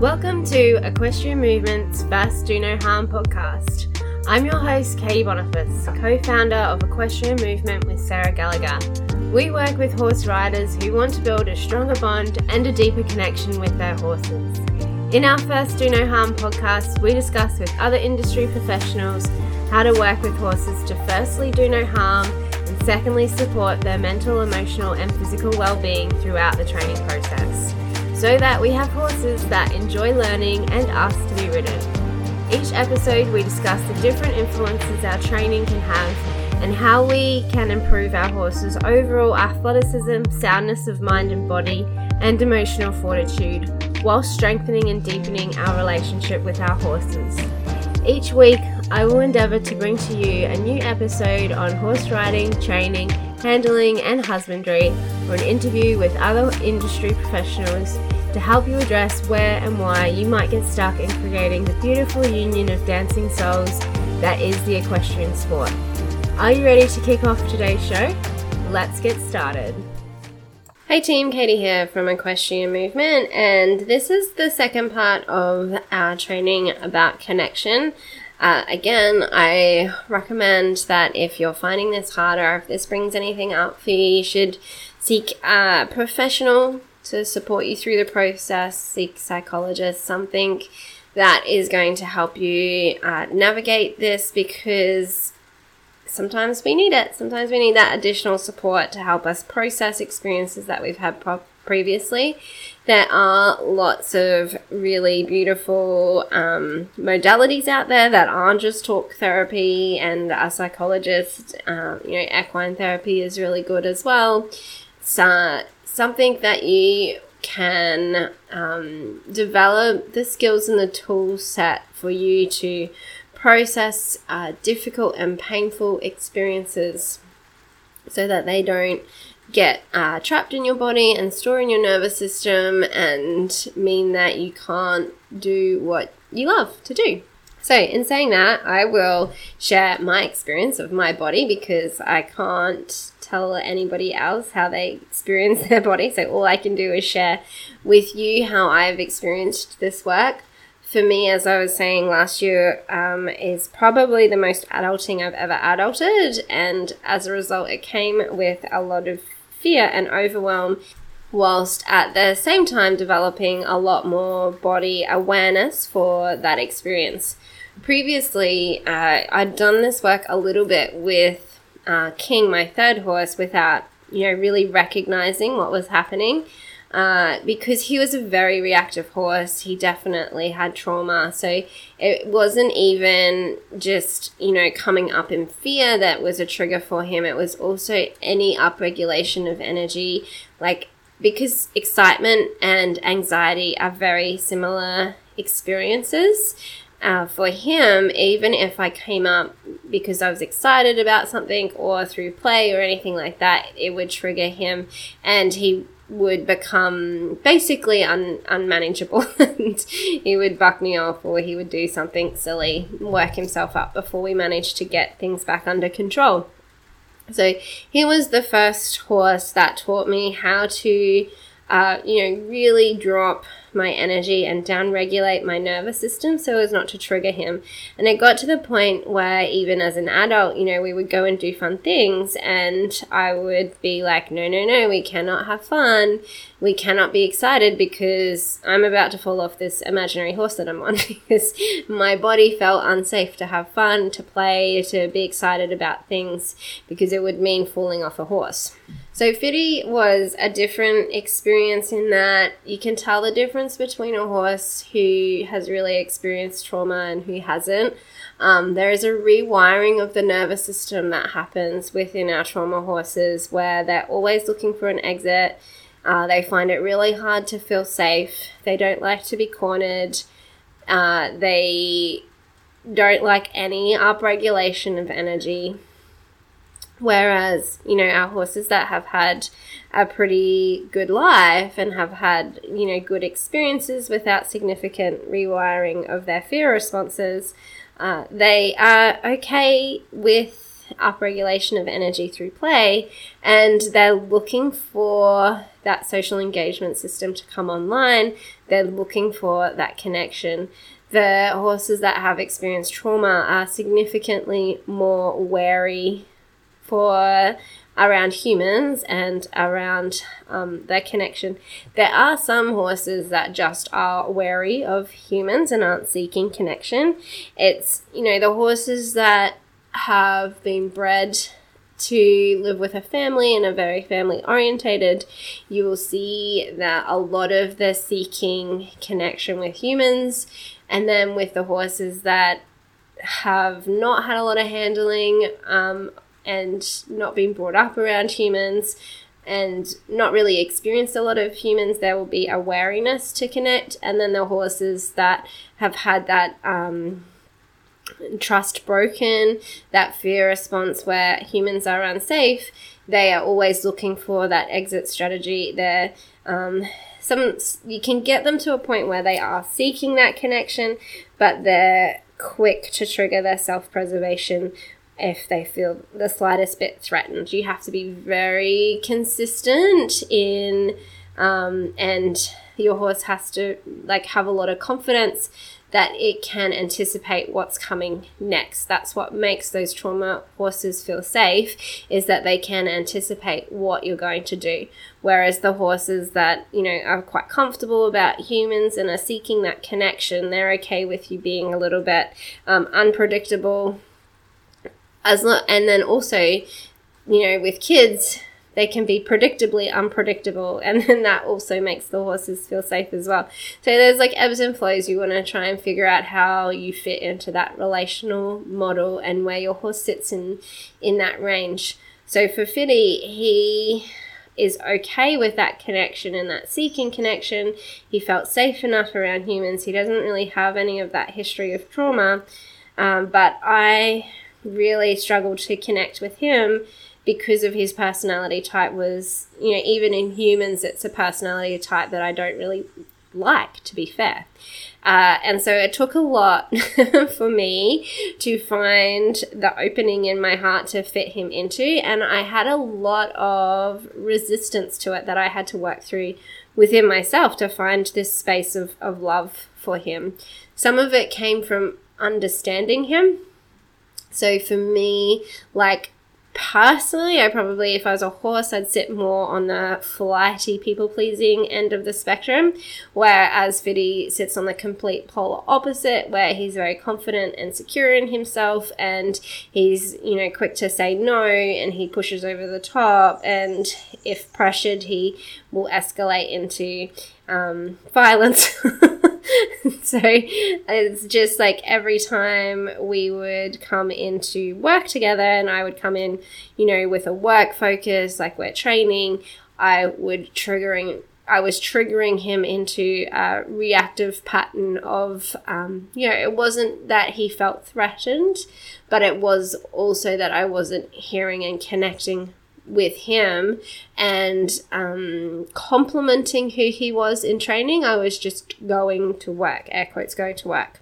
Welcome to Equestrian Movement's First Do No Harm podcast. I'm your host, Katie Boniface, co founder of Equestrian Movement with Sarah Gallagher. We work with horse riders who want to build a stronger bond and a deeper connection with their horses. In our First Do No Harm podcast, we discuss with other industry professionals how to work with horses to firstly do no harm and secondly support their mental, emotional, and physical well being throughout the training process so that we have horses that enjoy learning and ask to be ridden. Each episode, we discuss the different influences our training can have and how we can improve our horses' overall athleticism, soundness of mind and body, and emotional fortitude, while strengthening and deepening our relationship with our horses. Each week, I will endeavour to bring to you a new episode on horse riding, training, handling, and husbandry, or an interview with other industry professionals to help you address where and why you might get stuck in creating the beautiful union of dancing souls that is the equestrian sport. Are you ready to kick off today's show? Let's get started. Hey team, Katie here from Equestrian Movement, and this is the second part of our training about connection. Uh, again, I recommend that if you're finding this harder, if this brings anything up for you, you should seek a professional to support you through the process, seek psychologist, something that is going to help you uh, navigate this because sometimes we need it. Sometimes we need that additional support to help us process experiences that we've had pro- previously. There are lots of really beautiful um, modalities out there that aren't just talk therapy and a psychologist. Uh, you know, equine therapy is really good as well. So something that you can um, develop the skills and the tool set for you to process uh, difficult and painful experiences so that they don't get uh, trapped in your body and store in your nervous system and mean that you can't do what you love to do. So, in saying that, I will share my experience of my body because I can't tell anybody else how they experience their body. So, all I can do is share with you how I've experienced this work. For me, as I was saying last year, um, is probably the most adulting I've ever adulted. And as a result, it came with a lot of fear and overwhelm whilst at the same time developing a lot more body awareness for that experience previously, uh, I'd done this work a little bit with uh, King, my third horse, without you know really recognizing what was happening. Uh, because he was a very reactive horse. He definitely had trauma. So it wasn't even just, you know, coming up in fear that was a trigger for him. It was also any upregulation of energy. Like, because excitement and anxiety are very similar experiences uh, for him, even if I came up because I was excited about something or through play or anything like that, it would trigger him and he would become basically un- unmanageable and he would buck me off or he would do something silly, work himself up before we managed to get things back under control. So he was the first horse that taught me how to, uh, you know, really drop my energy and downregulate my nervous system so as not to trigger him. And it got to the point where even as an adult, you know, we would go and do fun things and I would be like, no, no, no, we cannot have fun. We cannot be excited because I'm about to fall off this imaginary horse that I'm on because my body felt unsafe to have fun, to play, to be excited about things because it would mean falling off a horse. So Fitty was a different experience in that you can tell the difference between a horse who has really experienced trauma and who hasn't. Um, there is a rewiring of the nervous system that happens within our trauma horses where they're always looking for an exit. Uh, they find it really hard to feel safe. They don't like to be cornered. Uh, they don't like any upregulation of energy. Whereas, you know, our horses that have had a pretty good life and have had, you know, good experiences without significant rewiring of their fear responses, uh, they are okay with upregulation of energy through play, and they're looking for that social engagement system to come online. They're looking for that connection. The horses that have experienced trauma are significantly more wary for around humans and around um, their connection. There are some horses that just are wary of humans and aren't seeking connection. It's, you know, the horses that have been bred to live with a family and are very family orientated, you will see that a lot of the seeking connection with humans. And then with the horses that have not had a lot of handling um, and not being brought up around humans and not really experienced a lot of humans, there will be a wariness to connect. And then the horses that have had that um, trust broken, that fear response where humans are unsafe, they are always looking for that exit strategy. They're um, some you can get them to a point where they are seeking that connection, but they're quick to trigger their self preservation if they feel the slightest bit threatened. You have to be very consistent in, um, and your horse has to like have a lot of confidence that it can anticipate what's coming next. That's what makes those trauma horses feel safe is that they can anticipate what you're going to do. Whereas the horses that, you know, are quite comfortable about humans and are seeking that connection, they're okay with you being a little bit um, unpredictable, as and then also you know with kids they can be predictably unpredictable and then that also makes the horses feel safe as well so there's like ebbs and flows you want to try and figure out how you fit into that relational model and where your horse sits in in that range so for Fiddy, he is okay with that connection and that seeking connection. He felt safe enough around humans. He doesn't really have any of that history of trauma. Um, but I really struggled to connect with him because of his personality type was you know even in humans it's a personality type that i don't really like to be fair. Uh, and so it took a lot for me to find the opening in my heart to fit him into and i had a lot of resistance to it that i had to work through within myself to find this space of, of love for him. Some of it came from understanding him so for me, like personally, I probably, if I was a horse, I'd sit more on the flighty, people pleasing end of the spectrum, whereas Fiddy sits on the complete polar opposite, where he's very confident and secure in himself, and he's, you know, quick to say no, and he pushes over the top, and if pressured, he will escalate into um, violence. so it's just like every time we would come into work together and I would come in, you know, with a work focus, like we're training, I would triggering I was triggering him into a reactive pattern of, um, you know, it wasn't that he felt threatened, but it was also that I wasn't hearing and connecting with him and um, complimenting who he was in training. I was just going to work, air quotes, going to work.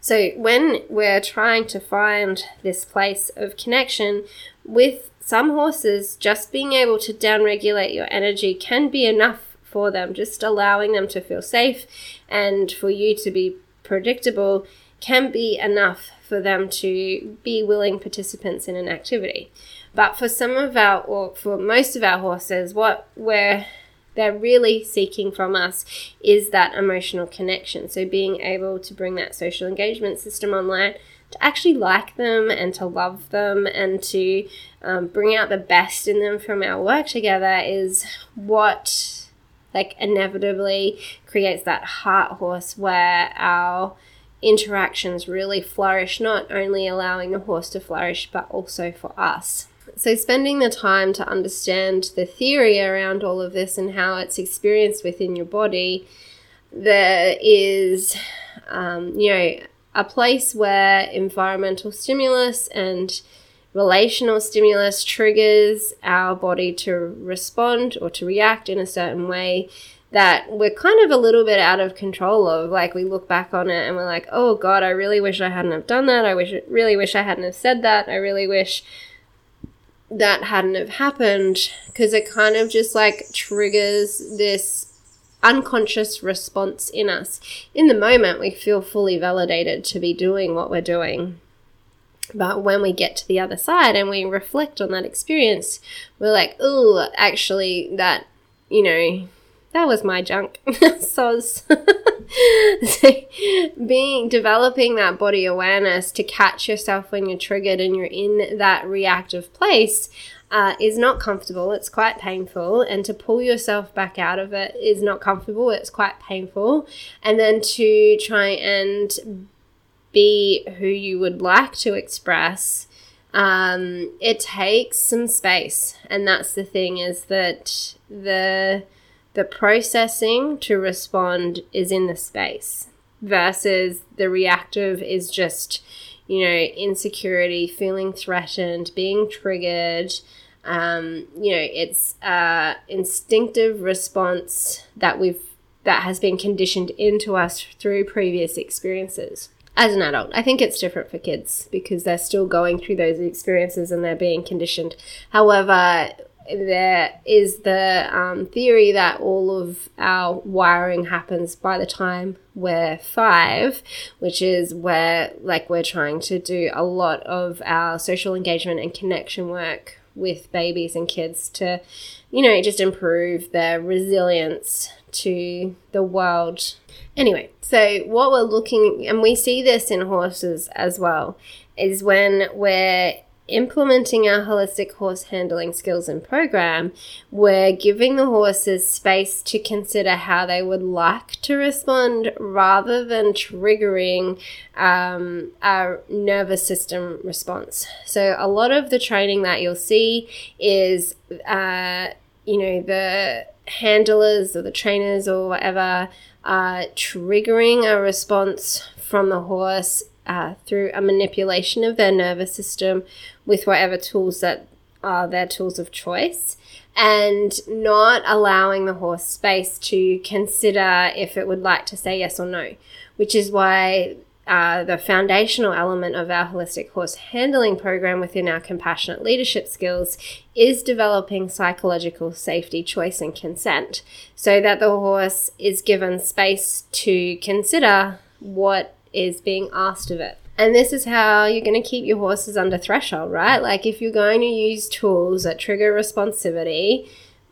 So when we're trying to find this place of connection with some horses, just being able to downregulate your energy can be enough for them, just allowing them to feel safe and for you to be predictable can be enough for them to be willing participants in an activity. But for some of our, or for most of our horses, what we're they're really seeking from us is that emotional connection. So being able to bring that social engagement system online to actually like them and to love them and to um, bring out the best in them from our work together is what like inevitably creates that heart horse where our interactions really flourish, not only allowing the horse to flourish, but also for us. So, spending the time to understand the theory around all of this and how it's experienced within your body, there is, um, you know, a place where environmental stimulus and relational stimulus triggers our body to respond or to react in a certain way that we're kind of a little bit out of control of. Like we look back on it and we're like, oh God, I really wish I hadn't have done that. I wish, really wish I hadn't have said that. I really wish that hadn't have happened because it kind of just like triggers this unconscious response in us. In the moment, we feel fully validated to be doing what we're doing. But when we get to the other side and we reflect on that experience, we're like, oh, actually, that, you know, that was my junk. so, being developing that body awareness to catch yourself when you're triggered and you're in that reactive place uh, is not comfortable. It's quite painful. And to pull yourself back out of it is not comfortable. It's quite painful. And then to try and be who you would like to express, um, it takes some space. And that's the thing is that the the processing to respond is in the space versus the reactive is just you know insecurity feeling threatened being triggered. Um, you know it's a instinctive response that we've that has been conditioned into us through previous experiences. As an adult i think it's different for kids because they're still going through those experiences and they're being conditioned. However there is the um, theory that all of our wiring happens by the time we're five, which is where like we're trying to do a lot of our social engagement and connection work with babies and kids to, you know, just improve their resilience to the world. Anyway, so what we're looking, and we see this in horses as well, is when we're implementing our holistic horse handling skills and program, we're giving the horses space to consider how they would like to respond rather than triggering um, our nervous system response. So, a lot of the training that you'll see is, uh, you know, the handlers or the trainers or whatever are triggering a response from the horse uh, through a manipulation of their nervous system with whatever tools that are their tools of choice and not allowing the horse space to consider if it would like to say yes or no, which is why uh, the foundational element of our holistic horse handling program within our compassionate leadership skills is developing psychological safety, choice, and consent so that the horse is given space to consider what is being asked of it. And this is how you're going to keep your horses under threshold, right? Mm. Like if you're going to use tools that trigger responsivity,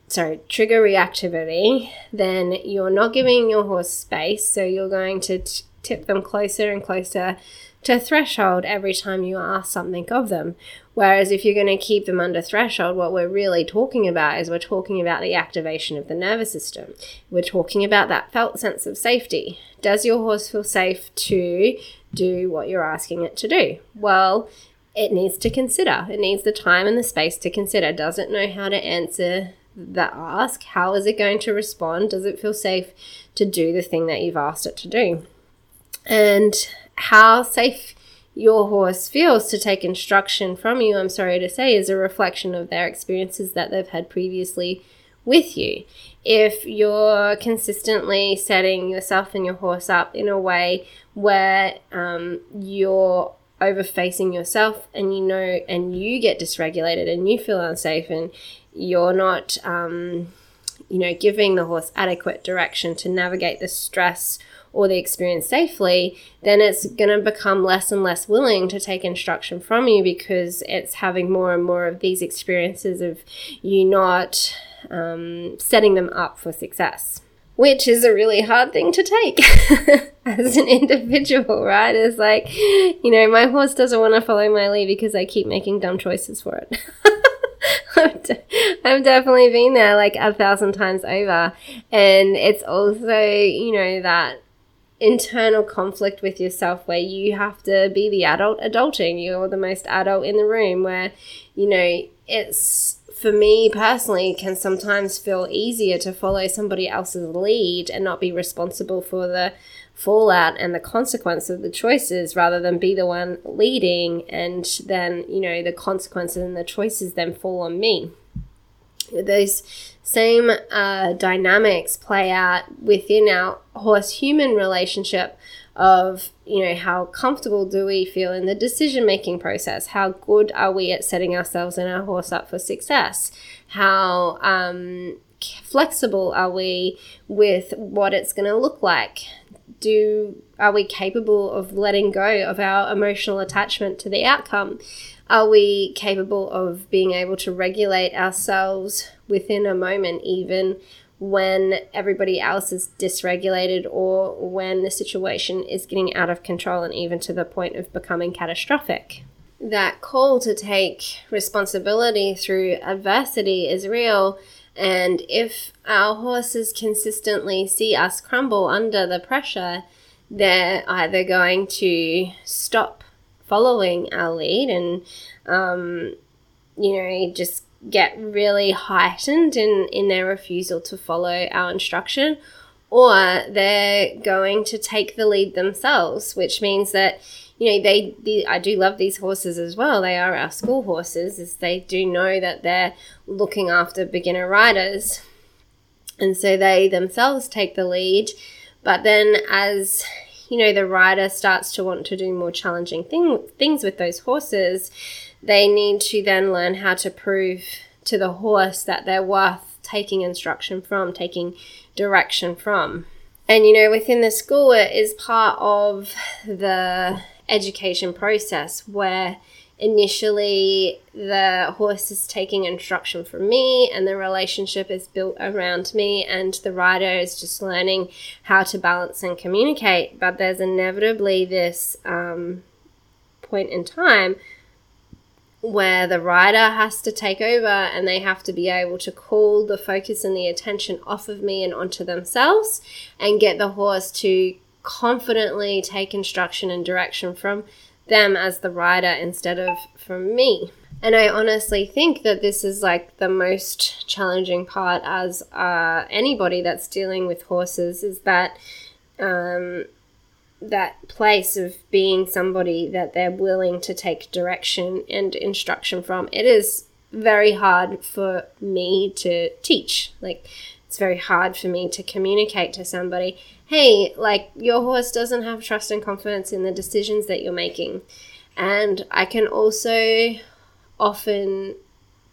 sorry, trigger reactivity, then you're not giving your horse space. So you're going to t- tip them closer and closer to threshold every time you ask something of them. Whereas if you're going to keep them under threshold, what we're really talking about is we're talking about the activation of the nervous system. We're talking about that felt sense of safety. Does your horse feel safe to do what you're asking it to do? Well, it needs to consider. It needs the time and the space to consider. Does it know how to answer the ask? How is it going to respond? Does it feel safe to do the thing that you've asked it to do? And how safe your horse feels to take instruction from you, I'm sorry to say, is a reflection of their experiences that they've had previously with you. If you're consistently setting yourself and your horse up in a way where um, you're over facing yourself and you know, and you get dysregulated and you feel unsafe and you're not, um, you know, giving the horse adequate direction to navigate the stress or the experience safely, then it's going to become less and less willing to take instruction from you because it's having more and more of these experiences of you not um, setting them up for success. Which is a really hard thing to take as an individual, right? It's like, you know, my horse doesn't want to follow my lead because I keep making dumb choices for it. I've definitely been there like a thousand times over. And it's also, you know, that internal conflict with yourself where you have to be the adult adulting. You're the most adult in the room where, you know, it's for me personally can sometimes feel easier to follow somebody else's lead and not be responsible for the fallout and the consequence of the choices rather than be the one leading and then, you know, the consequences and the choices then fall on me Those same uh, dynamics play out within our horse human relationship of you know how comfortable do we feel in the decision making process? How good are we at setting ourselves and our horse up for success? How um, flexible are we with what it's going to look like? Do are we capable of letting go of our emotional attachment to the outcome? Are we capable of being able to regulate ourselves within a moment, even when everybody else is dysregulated or when the situation is getting out of control and even to the point of becoming catastrophic? That call to take responsibility through adversity is real. And if our horses consistently see us crumble under the pressure, they're either going to stop following our lead and, um, you know, just get really heightened in, in their refusal to follow our instruction, or they're going to take the lead themselves, which means that you know they, I do love these horses as well. They are our school horses, as they do know that they're looking after beginner riders, and so they themselves take the lead. But then, as you know, the rider starts to want to do more challenging thing, things with those horses, they need to then learn how to prove to the horse that they're worth taking instruction from, taking direction from. And you know, within the school, it is part of the education process where initially the horse is taking instruction from me and the relationship is built around me and the rider is just learning how to balance and communicate but there's inevitably this um, point in time where the rider has to take over and they have to be able to call the focus and the attention off of me and onto themselves and get the horse to confidently take instruction and direction from them as the rider instead of from me. And I honestly think that this is like the most challenging part as uh, anybody that's dealing with horses is that um, that place of being somebody that they're willing to take direction and instruction from. It is very hard for me to teach. Like, it's very hard for me to communicate to somebody hey, like your horse doesn't have trust and confidence in the decisions that you're making. And I can also often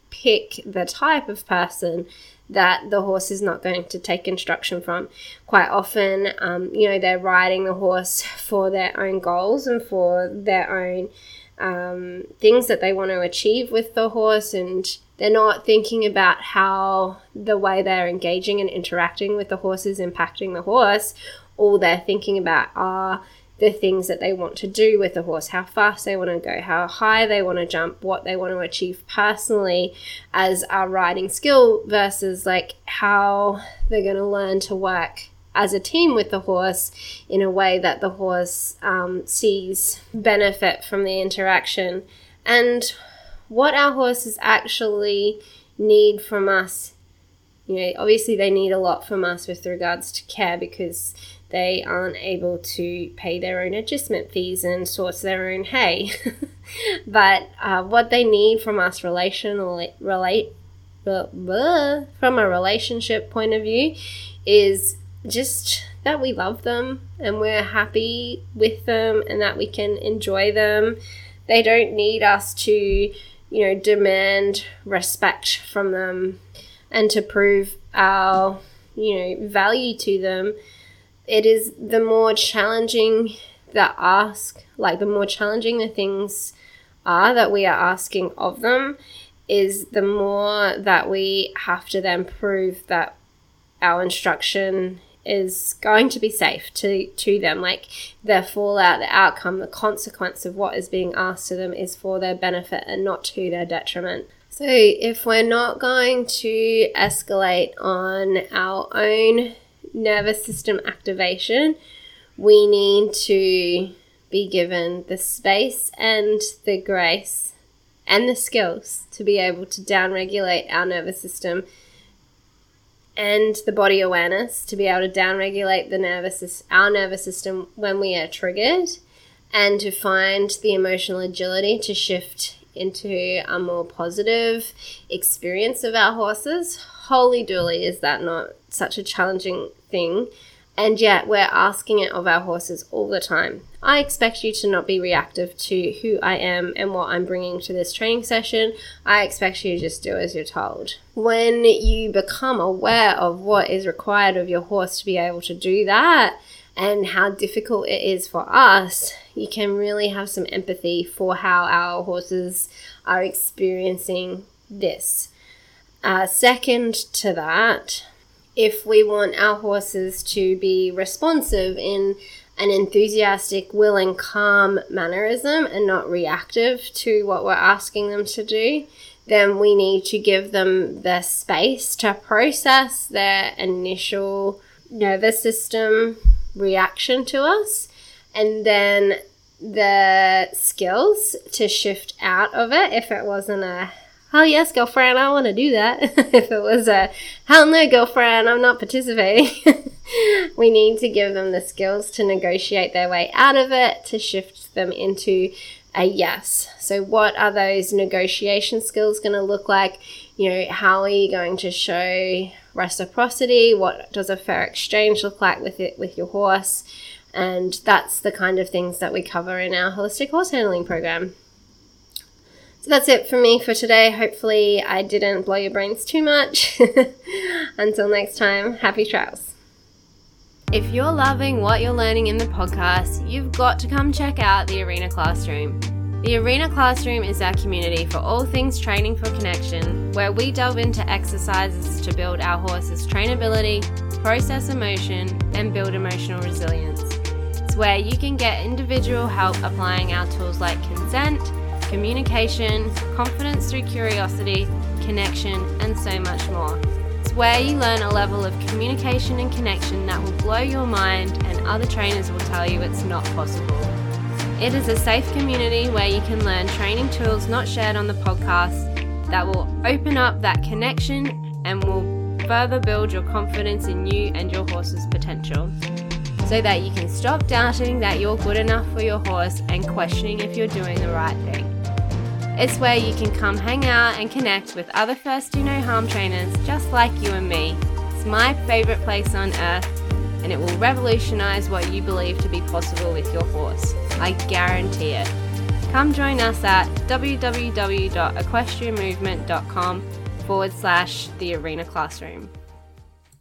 pick the type of person that the horse is not going to take instruction from. Quite often, um, you know, they're riding the horse for their own goals and for their own um, things that they want to achieve with the horse and they're not thinking about how the way they're engaging and interacting with the horse is impacting the horse. All they're thinking about are the things that they want to do with the horse, how fast they want to go, how high they want to jump, what they want to achieve personally as a riding skill versus like how they're going to learn to work as a team with the horse in a way that the horse um, sees benefit from the interaction. And what our horses actually need from us. You know, obviously they need a lot from us with regards to care because they aren't able to pay their own agistment fees and source their own hay. but uh, what they need from us relationally, relate, from a relationship point of view is just that we love them and we're happy with them and that we can enjoy them. They don't need us to you know, demand respect from them and to prove our, you know, value to them, it is the more challenging the ask, like the more challenging the things are that we are asking of them, is the more that we have to then prove that our instruction is going to be safe to, to them. Like the fallout, the outcome, the consequence of what is being asked of them is for their benefit and not to their detriment. So, if we're not going to escalate on our own nervous system activation, we need to be given the space and the grace and the skills to be able to downregulate our nervous system and the body awareness to be able to downregulate the nervous our nervous system when we are triggered and to find the emotional agility to shift into a more positive experience of our horses. Holy dooly, is that not such a challenging thing? And yet, we're asking it of our horses all the time. I expect you to not be reactive to who I am and what I'm bringing to this training session. I expect you to just do as you're told. When you become aware of what is required of your horse to be able to do that, and how difficult it is for us, you can really have some empathy for how our horses are experiencing this. Uh, second to that, if we want our horses to be responsive in an enthusiastic, willing, calm mannerism and not reactive to what we're asking them to do, then we need to give them the space to process their initial nervous system reaction to us and then the skills to shift out of it if it wasn't a hell yes, girlfriend, I want to do that. if it was a hell no, girlfriend, I'm not participating. we need to give them the skills to negotiate their way out of it, to shift them into a yes. So, what are those negotiation skills going to look like? You know, how are you going to show reciprocity? What does a fair exchange look like with it with your horse? And that's the kind of things that we cover in our holistic horse handling program. So that's it for me for today. Hopefully, I didn't blow your brains too much. Until next time, happy trails. If you're loving what you're learning in the podcast, you've got to come check out the Arena Classroom. The Arena Classroom is our community for all things training for connection, where we delve into exercises to build our horse's trainability, process emotion, and build emotional resilience. It's where you can get individual help applying our tools like consent communication, confidence through curiosity, connection, and so much more. It's where you learn a level of communication and connection that will blow your mind, and other trainers will tell you it's not possible. It is a safe community where you can learn training tools not shared on the podcast that will open up that connection and will further build your confidence in you and your horse's potential so that you can stop doubting that you're good enough for your horse and questioning if you're doing the right thing. It's where you can come hang out and connect with other First Do No Harm trainers just like you and me. It's my favourite place on earth and it will revolutionise what you believe to be possible with your horse. I guarantee it. Come join us at www.equestrianmovement.com forward slash the arena classroom.